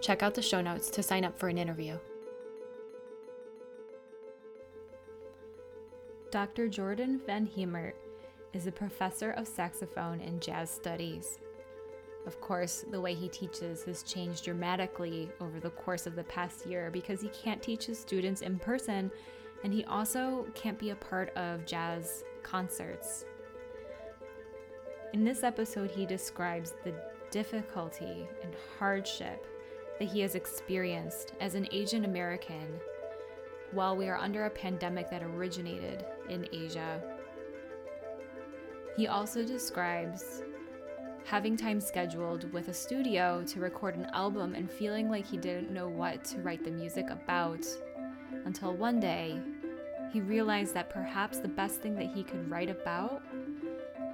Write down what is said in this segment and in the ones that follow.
check out the show notes to sign up for an interview. Dr. Jordan Van Hemert is a professor of saxophone and jazz studies. Of course, the way he teaches has changed dramatically over the course of the past year because he can't teach his students in person and he also can't be a part of jazz concerts. In this episode, he describes the difficulty and hardship that he has experienced as an Asian American while we are under a pandemic that originated in Asia. He also describes having time scheduled with a studio to record an album and feeling like he didn't know what to write the music about until one day he realized that perhaps the best thing that he could write about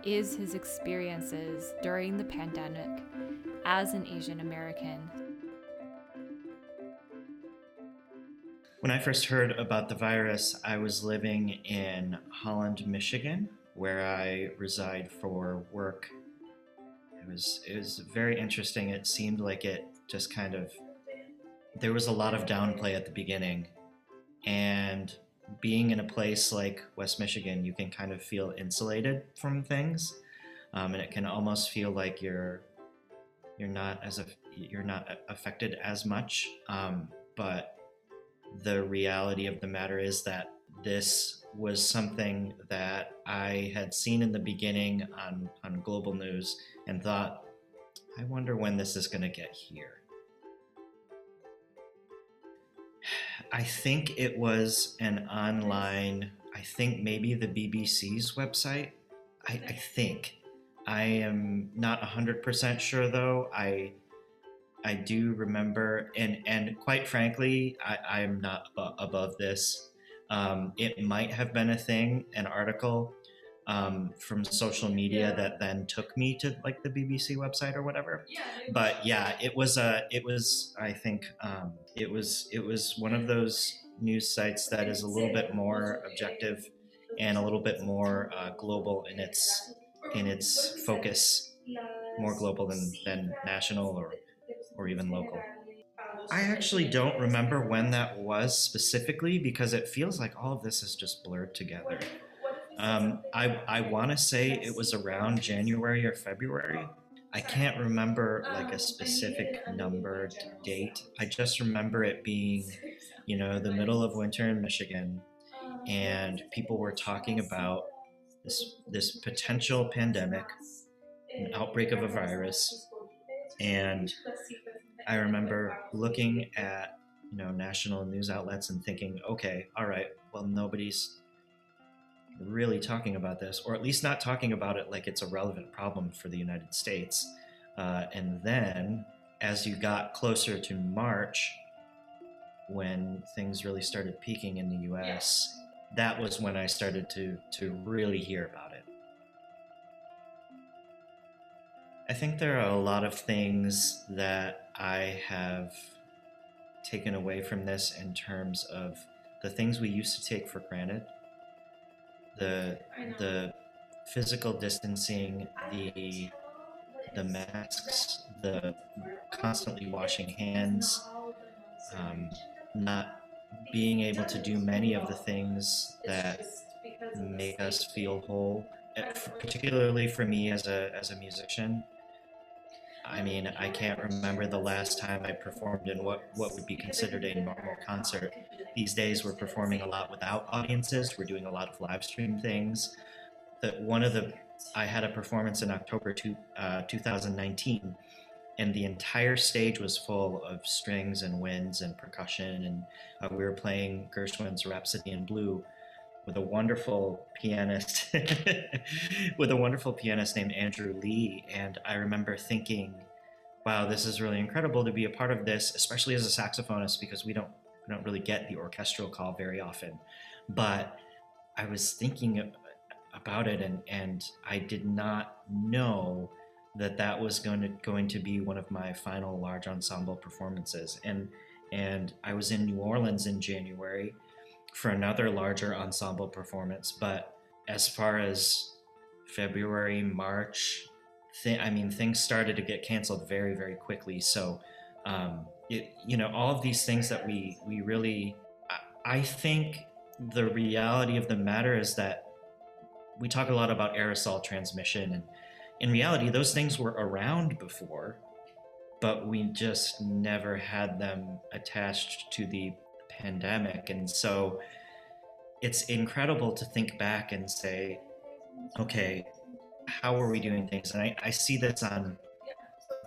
is his experiences during the pandemic as an Asian American. When I first heard about the virus, I was living in Holland, Michigan, where I reside for work. It was it was very interesting. It seemed like it just kind of there was a lot of downplay at the beginning, and being in a place like West Michigan, you can kind of feel insulated from things, um, and it can almost feel like you're you're not as a you're not affected as much. Um, but the reality of the matter is that this was something that I had seen in the beginning on, on global news and thought, I wonder when this is going to get here. I think it was an online, I think maybe the BBC's website. I, I think. I am not 100% sure though. I I do remember, and and quite frankly, I, I'm not above this. Um, it might have been a thing, an article um, from social media that then took me to like the BBC website or whatever. Yeah, But yeah, it was a, it was, I think, um, it was, it was one of those news sites that is a little bit more objective and a little bit more uh, global in its, in its focus, more global than than national or or even local. I actually don't remember when that was specifically because it feels like all of this is just blurred together. Um, I, I want to say it was around January or February. I can't remember like a specific numbered date. I just remember it being, you know, the middle of winter in Michigan, and people were talking about this this potential pandemic, an outbreak of a virus, and I remember looking at you know national news outlets and thinking, okay, all right, well nobody's really talking about this, or at least not talking about it like it's a relevant problem for the United States. Uh, and then as you got closer to March, when things really started peaking in the U.S., that was when I started to to really hear about it. I think there are a lot of things that I have taken away from this in terms of the things we used to take for granted. The the physical distancing, the the masks, the constantly washing hands, um, not being able to do many of the things that make us feel whole, particularly for me as a as a musician. I mean, I can't remember the last time I performed in what, what would be considered a normal concert. These days, we're performing a lot without audiences. We're doing a lot of live stream things. That one of the, I had a performance in October two, uh, 2019, and the entire stage was full of strings and winds and percussion, and uh, we were playing Gershwin's Rhapsody in Blue with a wonderful pianist with a wonderful pianist named Andrew Lee. And I remember thinking wow this is really incredible to be a part of this especially as a saxophonist because we don't we don't really get the orchestral call very often. But I was thinking about it and and I did not know that that was going to going to be one of my final large ensemble performances. And and I was in New Orleans in January for another larger ensemble performance. But as far as February, March, th- I mean, things started to get canceled very, very quickly. So, um, it, you know, all of these things that we we really, I, I think the reality of the matter is that we talk a lot about aerosol transmission, and in reality, those things were around before, but we just never had them attached to the pandemic. And so it's incredible to think back and say, okay, how are we doing things? And I, I see this on,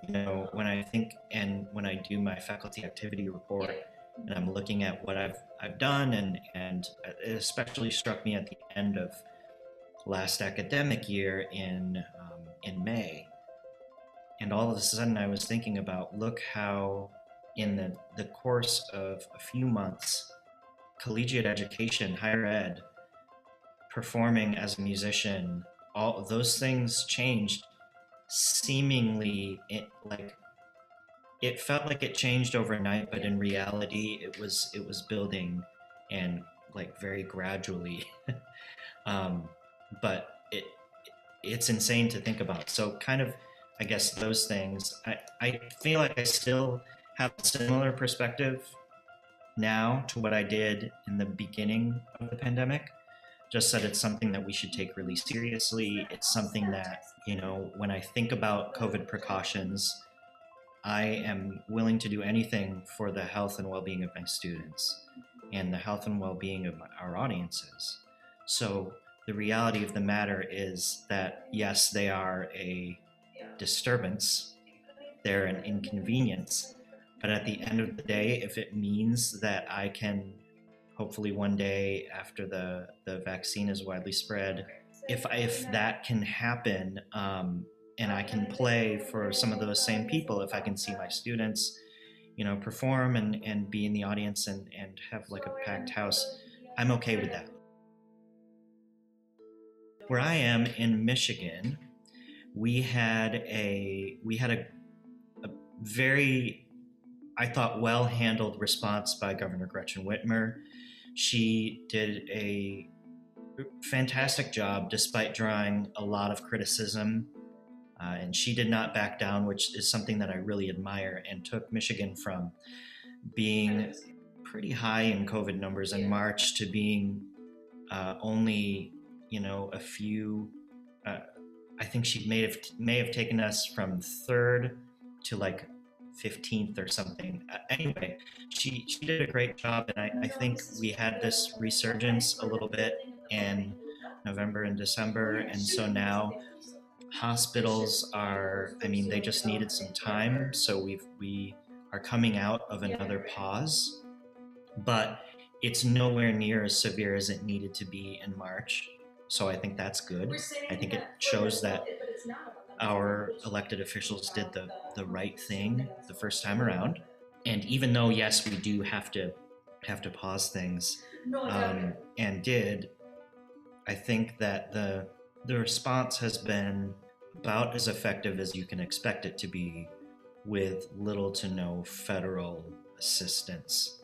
you know, when I think and when I do my faculty activity report and I'm looking at what I've I've done and and it especially struck me at the end of last academic year in um, in May. And all of a sudden I was thinking about look how in the, the course of a few months, collegiate education, higher ed, performing as a musician, all those things changed seemingly it, like it felt like it changed overnight but in reality it was it was building and like very gradually. Um, but it it's insane to think about. So kind of i guess those things. I i feel like i still have a similar perspective now to what I did in the beginning of the pandemic. Just that it's something that we should take really seriously. It's something that, you know, when I think about COVID precautions, I am willing to do anything for the health and well being of my students and the health and well being of our audiences. So, the reality of the matter is that, yes, they are a disturbance, they're an inconvenience, but at the end of the day, if it means that I can hopefully one day after the, the vaccine is widely spread, if, if that can happen um, and I can play for some of those same people, if I can see my students, you know, perform and, and be in the audience and, and have like a packed house, I'm okay with that. Where I am in Michigan, we had a we had a, a very I thought, well handled response by Governor Gretchen Whitmer. She did a fantastic job despite drawing a lot of criticism. Uh, and she did not back down, which is something that I really admire, and took Michigan from being pretty high in COVID numbers in March to being uh, only, you know, a few. Uh, I think she may have may have taken us from third to like 15th or something. Anyway, she, she did a great job, and I, I think we had this resurgence a little bit in November and December, and so now hospitals are i mean they just needed some time so we've we are coming out of another pause but it's nowhere near as severe as it needed to be in march so i think that's good i think it shows that our elected officials did the, the right thing the first time around. And even though, yes, we do have to have to pause things, um, and did, I think that the the response has been about as effective as you can expect it to be, with little to no federal assistance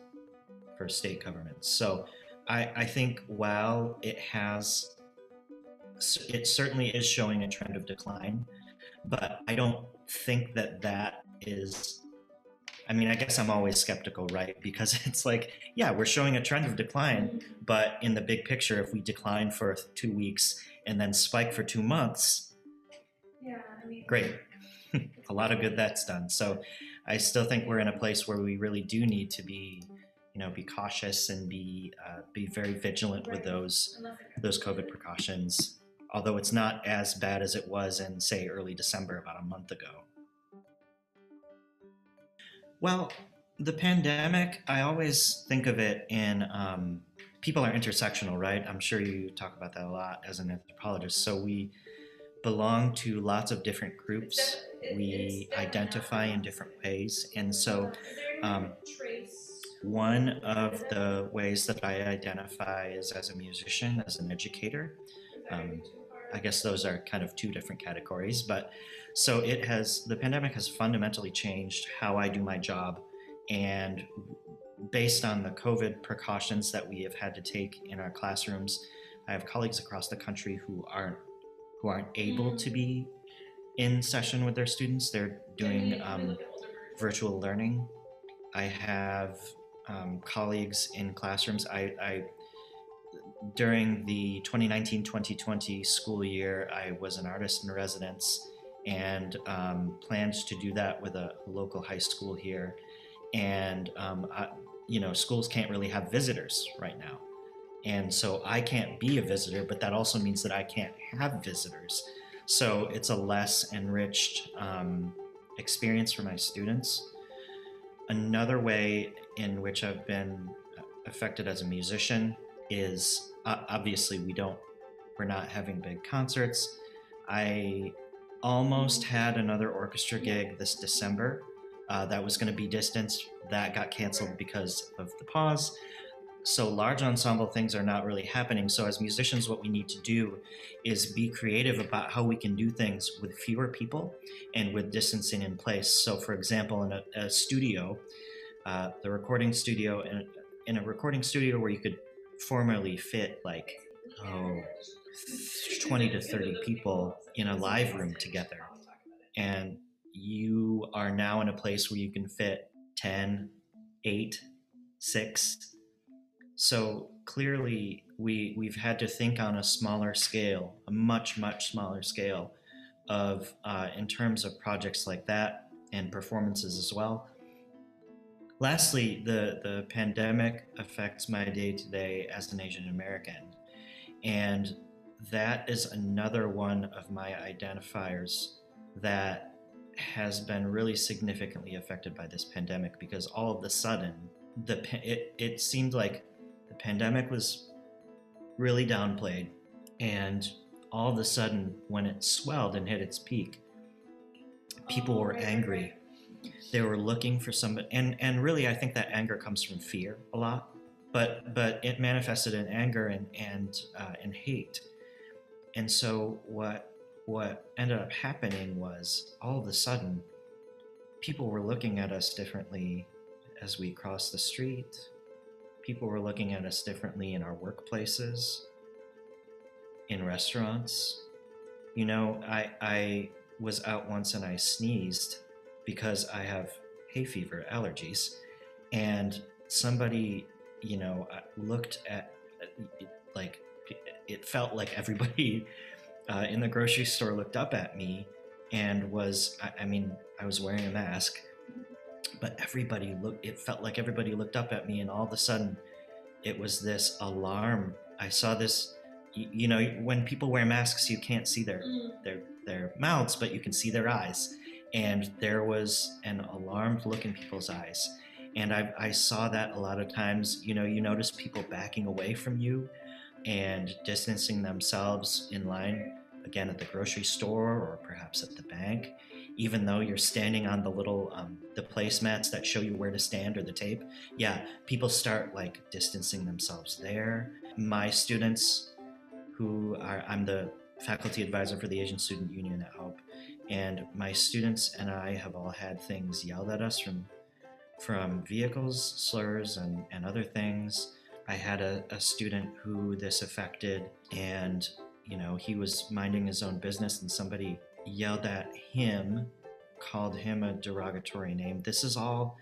for state governments. So, I, I think while it has, it certainly is showing a trend of decline but I don't think that that is. I mean, I guess I'm always skeptical, right? Because it's like, yeah, we're showing a trend of decline, but in the big picture, if we decline for two weeks and then spike for two months, yeah, I mean, great. a lot of good that's done. So I still think we're in a place where we really do need to be, you know, be cautious and be uh, be very vigilant with those those COVID precautions. Although it's not as bad as it was in say early December, about a month ago. Well, the pandemic, I always think of it in um, people are intersectional, right? I'm sure you talk about that a lot as an anthropologist. So we belong to lots of different groups. We identify in different ways. And so, um, one of the ways that I identify is as a musician, as an educator. Um, I guess those are kind of two different categories, but so it has, the pandemic has fundamentally changed how I do my job. And based on the COVID precautions that we have had to take in our classrooms, I have colleagues across the country who aren't who aren't able to be in session with their students. They're doing um, virtual learning. I have um, colleagues in classrooms. I, I during the 2019-2020 school year, I was an artist in residence and um, planned to do that with a local high school here. And um, I, you know, schools can't really have visitors right now. And so I can't be a visitor, but that also means that I can't have visitors. So it's a less enriched um, experience for my students. Another way in which I've been affected as a musician is uh, obviously we don't, we're not having big concerts. I almost had another orchestra gig this December uh, that was going to be distanced. That got canceled because of the pause. So large ensemble things are not really happening. So as musicians, what we need to do is be creative about how we can do things with fewer people and with distancing in place. So for example, in a, a studio, uh, the recording studio, in, in a recording studio where you could formerly fit like, oh, 20 to 30 people in a live room together. And you are now in a place where you can fit 10, 8, 6. So clearly, we, we've had to think on a smaller scale, a much, much smaller scale of uh, in terms of projects like that and performances as well. Lastly, the, the pandemic affects my day to day as an Asian American. And that is another one of my identifiers that has been really significantly affected by this pandemic because all of the sudden the it, it seemed like the pandemic was really downplayed and all of a sudden when it swelled and hit its peak people oh, were angry they were looking for somebody and and really i think that anger comes from fear a lot but but it manifested in anger and and uh, and hate and so what what ended up happening was all of a sudden people were looking at us differently as we crossed the street. People were looking at us differently in our workplaces, in restaurants. You know, I, I was out once and I sneezed because I have hay fever allergies. And somebody, you know, uh, looked at, like, it felt like everybody uh, in the grocery store looked up at me and was, I, I mean, I was wearing a mask, but everybody looked, it felt like everybody looked up at me, and all of a sudden it was this alarm. I saw this, you, you know, when people wear masks, you can't see their, mm. their, their mouths, but you can see their eyes. And there was an alarmed look in people's eyes. And I, I saw that a lot of times. You know, you notice people backing away from you and distancing themselves in line again at the grocery store or perhaps at the bank even though you're standing on the little um, the placemats that show you where to stand or the tape yeah people start like distancing themselves there my students who are i'm the faculty advisor for the asian student union at hope and my students and i have all had things yelled at us from from vehicles slurs and, and other things I had a, a student who this affected, and you know, he was minding his own business, and somebody yelled at him, called him a derogatory name. This is all,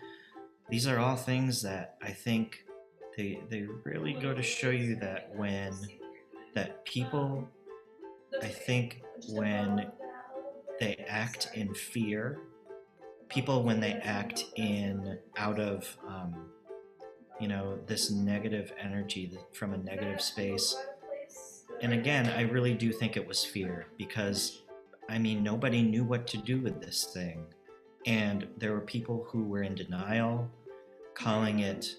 these are all things that I think they they really go to show you that when that people, I think when they act in fear, people when they act in out of um, you know this negative energy from a negative space. And again, I really do think it was fear because I mean nobody knew what to do with this thing, and there were people who were in denial, calling it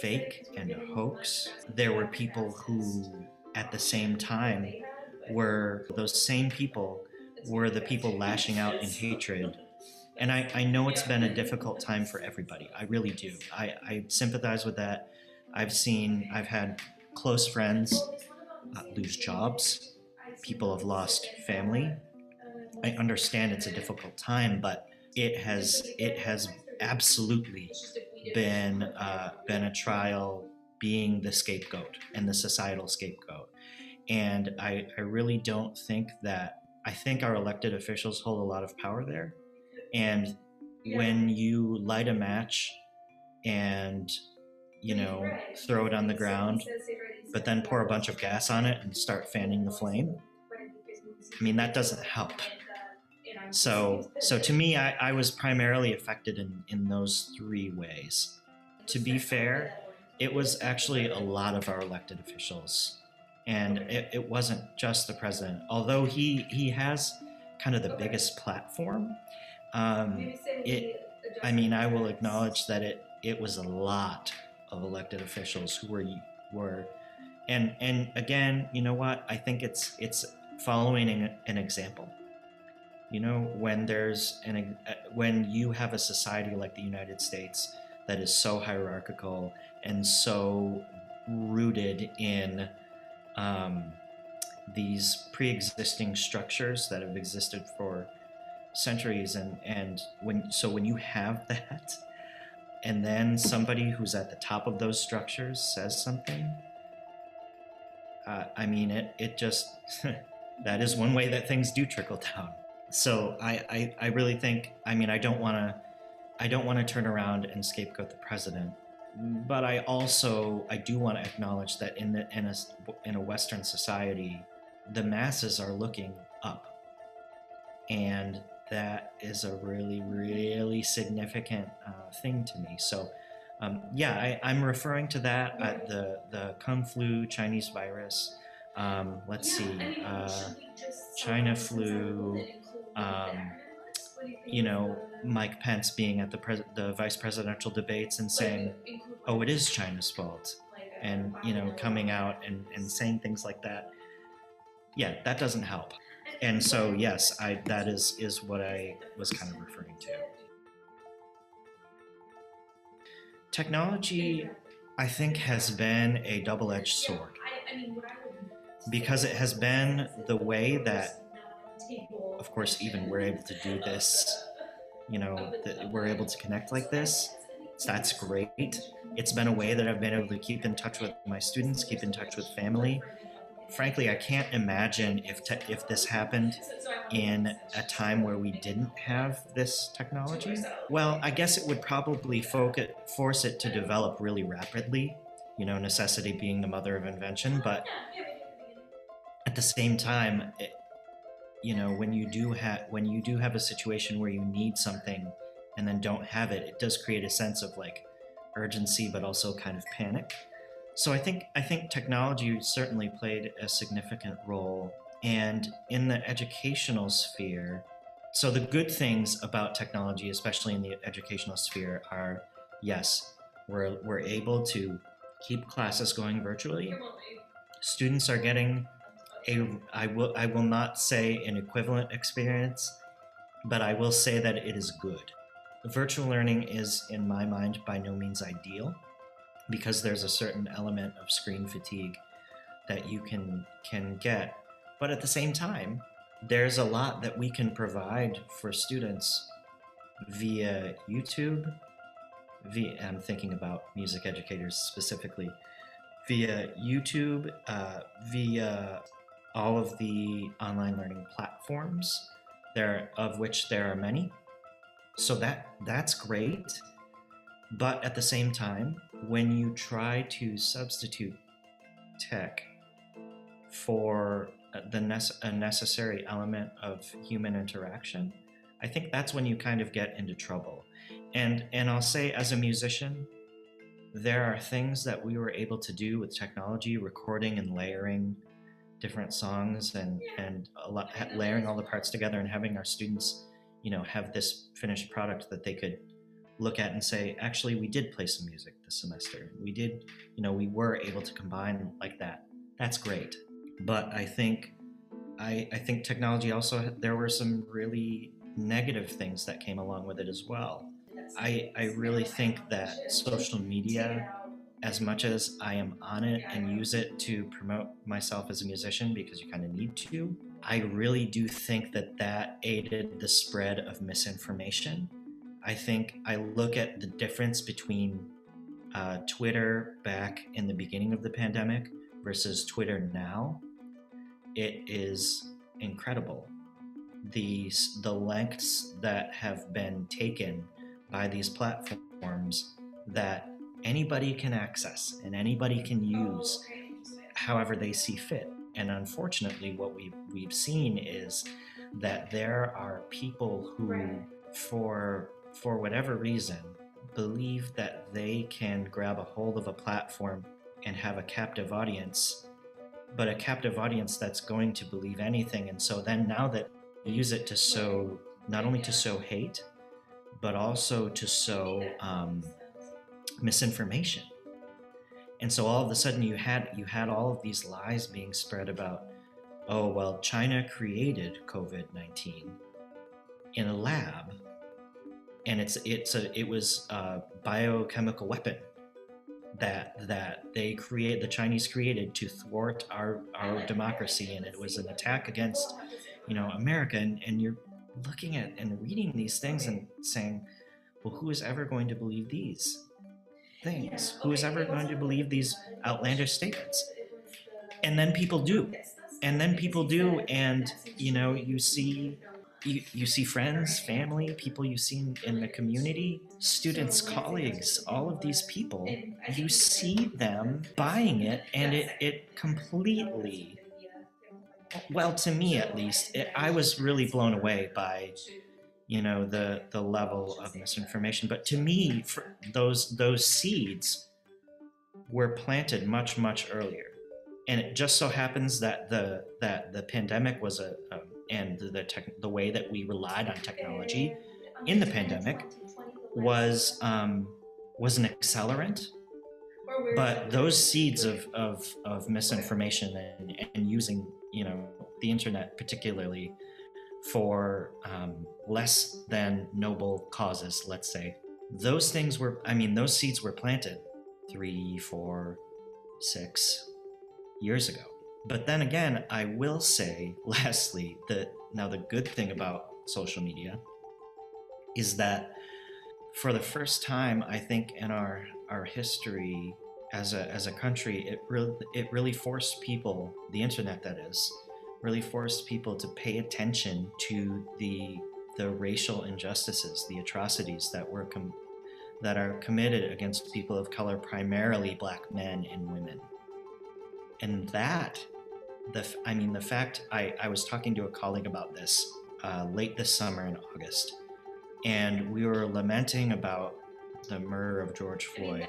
fake and a hoax. There were people who, at the same time, were those same people were the people lashing out in hatred. And I, I know it's been a difficult time for everybody. I really do. I, I sympathize with that. I've seen, I've had close friends uh, lose jobs, people have lost family. I understand it's a difficult time, but it has it has absolutely been uh, been a trial being the scapegoat and the societal scapegoat. And I, I really don't think that I think our elected officials hold a lot of power there. And when you light a match and you know throw it on the ground, but then pour a bunch of gas on it and start fanning the flame, I mean that doesn't help. So so to me I, I was primarily affected in, in those three ways. To be fair, it was actually a lot of our elected officials. And it, it wasn't just the president, although he, he has kind of the biggest platform. Um, it, I mean, I will acknowledge that it, it was a lot of elected officials who were, were, and, and again, you know what? I think it's, it's following an, an example. You know, when there's an, uh, when you have a society like the United States that is so hierarchical and so rooted in um, these pre-existing structures that have existed for centuries and and when so when you have that and then somebody who's at the top of those structures says something uh, i mean it it just that is one way that things do trickle down. So I, I i really think i mean i don't want to i don't want to turn around and scapegoat the president but I also I do want to acknowledge that in the in a in a Western society, the masses are looking up, and that is a really really significant uh, thing to me. So, um, yeah, I, I'm referring to that uh, the the Kung flu Chinese virus. Um, let's see, uh, China flu. Um, you know, Mike Pence being at the pres- the vice presidential debates and saying, "Oh, it is China's fault," and you know, coming out and, and saying things like that. Yeah, that doesn't help. And so, yes, I that is is what I was kind of referring to. Technology, I think, has been a double-edged sword because it has been the way that of course, even we're able to do this, you know, that we're able to connect like this. So that's great. It's been a way that I've been able to keep in touch with my students, keep in touch with family. Frankly, I can't imagine if te- if this happened in a time where we didn't have this technology. Well, I guess it would probably focus, force it to develop really rapidly. You know, necessity being the mother of invention, but at the same time, it, you know when you do have when you do have a situation where you need something and then don't have it it does create a sense of like urgency but also kind of panic. So i think i think technology certainly played a significant role. And in the educational sphere so the good things about technology especially in the educational sphere are yes we're, we're able to keep classes going virtually. Students are getting a I will I will not say an equivalent experience, but I will say that it is good. Virtual learning is in my mind by no means ideal because there's a certain element of screen fatigue that you can can get. But at the same time, there's a lot that we can provide for students via YouTube. Via, I'm thinking about music educators specifically via YouTube, uh, via all of the online learning platforms there of which there are many so that that's great but at the same time when you try to substitute tech for the a necessary element of human interaction, I think that's when you kind of get into trouble. And and I'll say as a musician, there are things that we were able to do with technology, recording and layering different songs and and a lot, layering all the parts together and having our students, you know, have this finished product that they could look at and say, actually, we did play some music this semester. We did, you know, we were able to combine like that. That's great. But I think I, I think technology also there were some really negative things that came along with it as well. I, I really think that social media, as much as I am on it and use it to promote myself as a musician because you kind of need to, I really do think that that aided the spread of misinformation. I think I look at the difference between uh, Twitter back in the beginning of the pandemic versus Twitter now. It is incredible. The, the lengths that have been taken by these platforms that anybody can access and anybody can use however they see fit. And unfortunately, what we've, we've seen is that there are people who, for, for whatever reason, believe that they can grab a hold of a platform and have a captive audience, but a captive audience that's going to believe anything. And so then now that use it to sow, not only to sow hate, but also to sow um, misinformation. And so all of a sudden you had you had all of these lies being spread about, oh well, China created COVID nineteen in a lab, and it's it's a it was a biochemical weapon that that they create the Chinese created to thwart our our democracy, and it was an attack against you know America, and, and you're looking at and reading these things and saying, well, who is ever going to believe these things? Who is ever going to believe these outlandish statements? And then people do. And then people do, and you know, you see you, you see friends, family, people you see in, in the community, students, colleagues, all of these people, you see them buying it, and it, it completely well to me at least it, i was really blown away by you know the the level of misinformation. But to me for those those seeds were planted much much earlier. And it just so happens that the that the pandemic was a, a and the tech, the way that we relied on technology in the pandemic was um, was an accelerant. But those seeds of, of, of misinformation and, and using you know the internet particularly for um, less than noble causes let's say. Those things were i mean those seeds were planted three four six years ago. But then again i will say lastly that now the good thing about social media is that for the first time i think in our our history as a as a country, it really it really forced people, the internet that is, really forced people to pay attention to the the racial injustices, the atrocities that were com- that are committed against people of color, primarily black men and women. And that, the I mean, the fact I, I was talking to a colleague about this uh, late this summer in August, and we were lamenting about the murder of George Floyd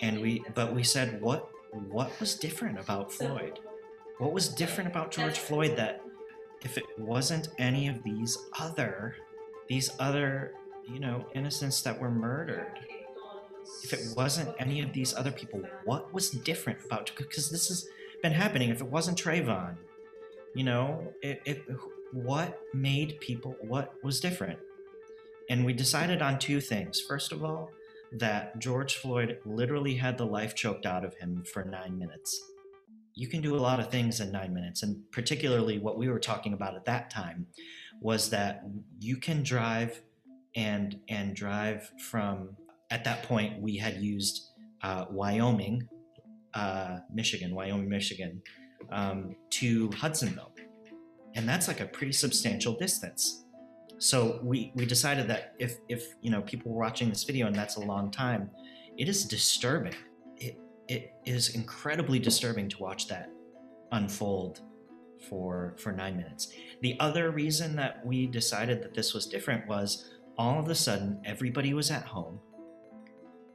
and we but we said what what was different about Floyd? What was different about George Floyd that if it wasn't any of these other these other, you know, innocents that were murdered, if it wasn't any of these other people, what was different about because this has been happening. If it wasn't Trayvon, you know, it, it what made people what was different? And we decided on two things. First of all, that George Floyd literally had the life choked out of him for nine minutes. You can do a lot of things in nine minutes, and particularly what we were talking about at that time was that you can drive and and drive from. At that point, we had used uh, Wyoming, uh, Michigan, Wyoming, Michigan, um, to Hudsonville, and that's like a pretty substantial distance. So we we decided that if if you know people were watching this video and that's a long time it is disturbing it is incredibly disturbing to watch that unfold for for nine minutes. The other reason that we decided that this was different was all of a sudden everybody was at home,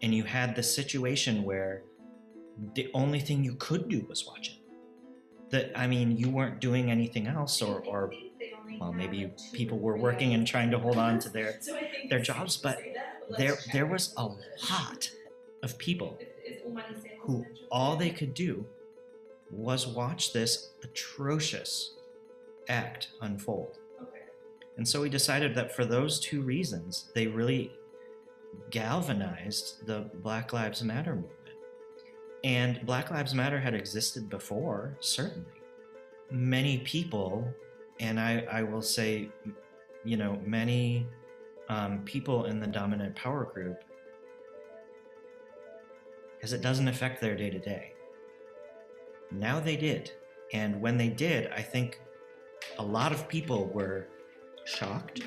and you had this situation where the only thing you could do was watch it. That I mean, you weren't doing anything else, or or well, maybe people were working and trying to hold on to their their jobs, but there there was a lot of people who all they could do was watch this atrocious act unfold. And so we decided that for those two reasons, they really galvanized the Black Lives Matter movement. And Black Lives Matter had existed before, certainly. Many people, and I, I will say, you know, many um, people in the dominant power group, because it doesn't affect their day to day. Now they did. And when they did, I think a lot of people were shocked,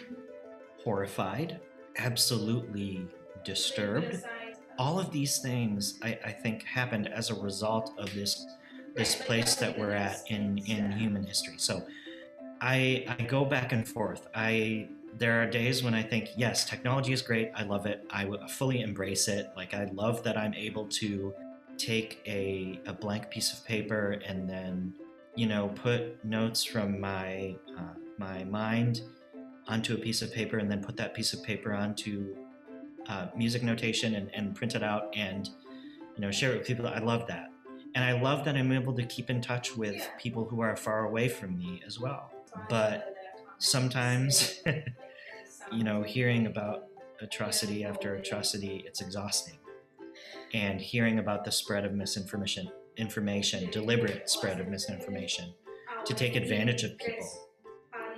horrified, absolutely disturbed. All of these things, I, I, think, happened as a result of this this place that we're at in in human history. So, I I go back and forth. I there are days when I think, yes, technology is great. I love it. I fully embrace it. Like I love that I'm able to take a, a blank piece of paper and then you know put notes from my uh, my mind onto a piece of paper and then put that piece of paper onto uh, music notation and, and print it out and you know share it with people i love that and i love that i'm able to keep in touch with people who are far away from me as well but sometimes you know hearing about atrocity after atrocity it's exhausting and hearing about the spread of misinformation, information, deliberate spread of misinformation to take advantage of people.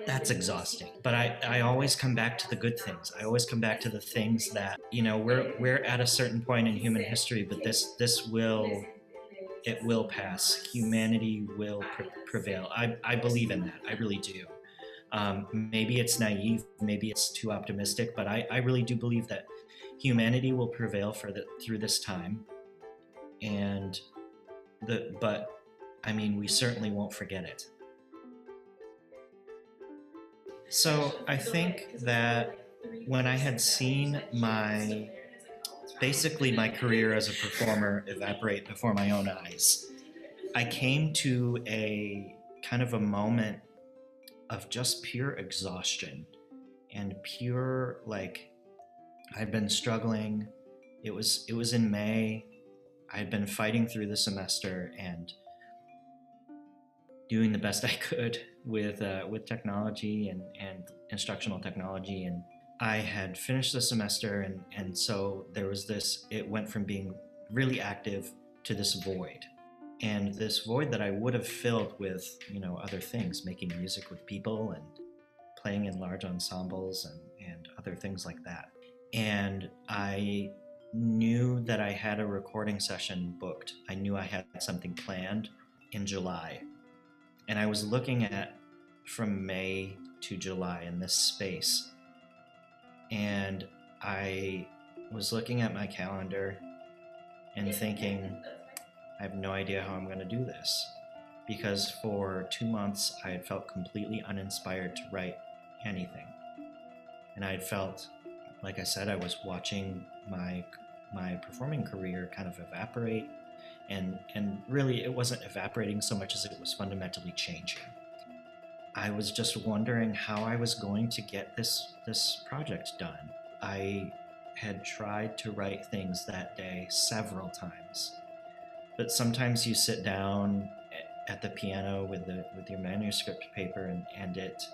That's exhausting. But I, I always come back to the good things. I always come back to the things that, you know, we're we're at a certain point in human history, but this this will it will pass. Humanity will pre- prevail. I, I believe in that. I really do. Um, maybe it's naive, maybe it's too optimistic, but I, I really do believe that humanity will prevail for the through this time and the but i mean we certainly won't forget it so i think that when i had seen my basically my career as a performer evaporate before my own eyes i came to a kind of a moment of just pure exhaustion and pure like I'd been struggling. It was it was in May. I had been fighting through the semester and doing the best I could with uh, with technology and and instructional technology and I had finished the semester and and so there was this it went from being really active to this void and this void that I would have filled with you know other things making music with people and playing in large ensembles and and other things like that and I knew that I had a recording session booked. I knew I had something planned in July. And I was looking at from May to July in this space. And I was looking at my calendar and thinking, I have no idea how I'm going to do this. Because for two months, I had felt completely uninspired to write anything. And I had felt like I said, I was watching my my performing career kind of evaporate, and and really it wasn't evaporating so much as it was fundamentally changing. I was just wondering how I was going to get this this project done. I had tried to write things that day several times, but sometimes you sit down at the piano with the with your manuscript paper and, and it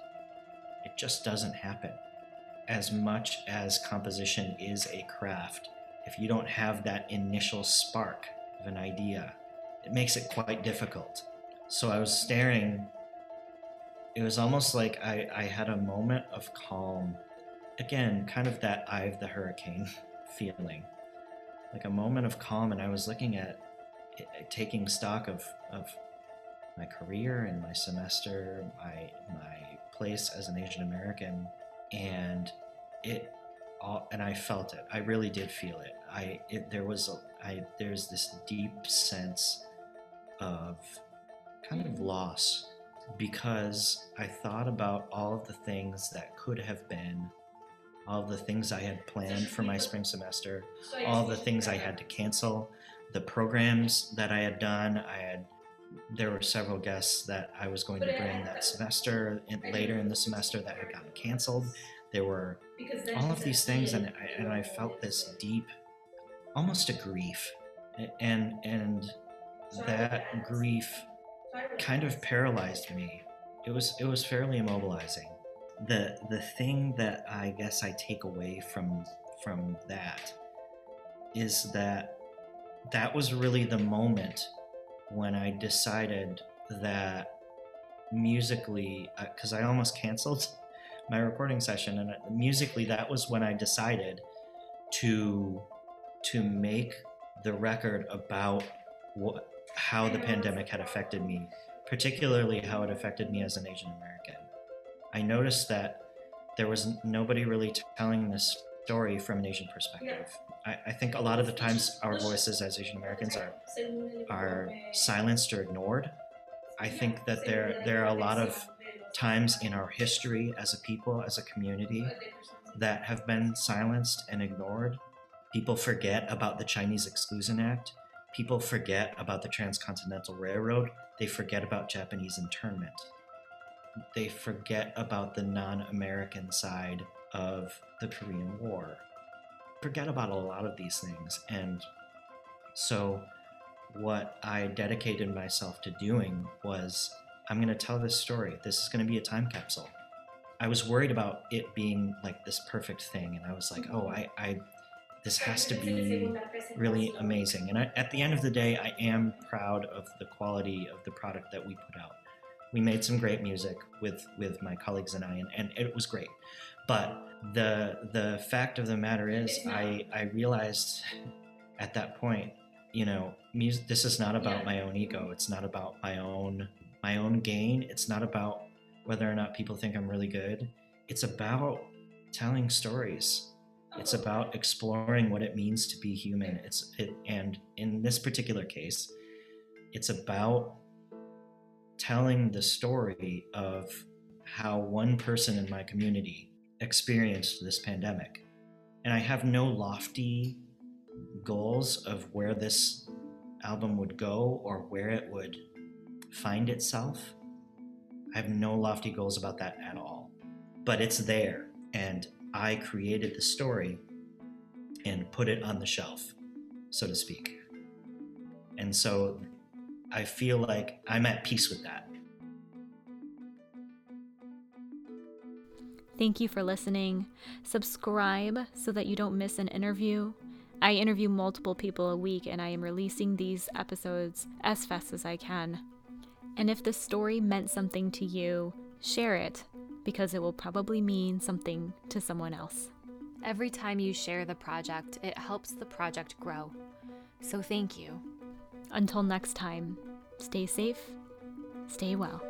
it just doesn't happen as much as composition is a craft, if you don't have that initial spark of an idea, it makes it quite difficult. So I was staring. It was almost like I, I had a moment of calm. Again, kind of that eye of the hurricane feeling. Like a moment of calm, and I was looking at it, taking stock of, of my career and my semester, my, my place as an Asian American and it all and I felt it. I really did feel it. I it, there was a I there's this deep sense of kind of loss because I thought about all of the things that could have been, all the things I had planned for my spring semester, all the things I had to cancel, the programs that I had done. I had there were several guests that I was going to bring that semester and later in the semester that had gotten canceled. There were all of these things, and I, and I felt this deep, almost a grief, and and that grief kind of paralyzed me. It was it was fairly immobilizing. The the thing that I guess I take away from from that is that that was really the moment when I decided that musically, because uh, I almost canceled my recording session, and uh, musically, that was when I decided to to make the record about what how the pandemic had affected me, particularly how it affected me as an Asian American. I noticed that there was nobody really telling this story from an Asian perspective. I, I, think a lot of the times our voices as Asian Americans are are silenced or ignored. I think that there there are a lot of times in our history as a people, as a community, that have been silenced and ignored. People forget about the Chinese Exclusion Act. People forget about the Transcontinental Railroad. They forget about Japanese internment. They forget about the non American side of the Korean War. Forget about a lot of these things. And so, what I dedicated myself to doing was I'm going to tell this story. This is going to be a time capsule. I was worried about it being like this perfect thing. And I was like, oh, I, I this has to be really amazing. And I, at the end of the day, I am proud of the quality of the product that we put out. We made some great music with with my colleagues and I, and, and it was great. But the the fact of the matter is, I I realized at that point, you know, music. This is not about my own ego. It's not about my own my own gain. It's not about whether or not people think I'm really good. It's about telling stories. It's about exploring what it means to be human. It's it, and in this particular case, it's about telling the story of how one person in my community experienced this pandemic. And I have no lofty goals of where this album would go or where it would find itself. I have no lofty goals about that at all. But it's there, and I created the story and put it on the shelf, so to speak. And so I feel like I'm at peace with that. Thank you for listening. Subscribe so that you don't miss an interview. I interview multiple people a week and I am releasing these episodes as fast as I can. And if the story meant something to you, share it because it will probably mean something to someone else. Every time you share the project, it helps the project grow. So thank you. Until next time, stay safe, stay well.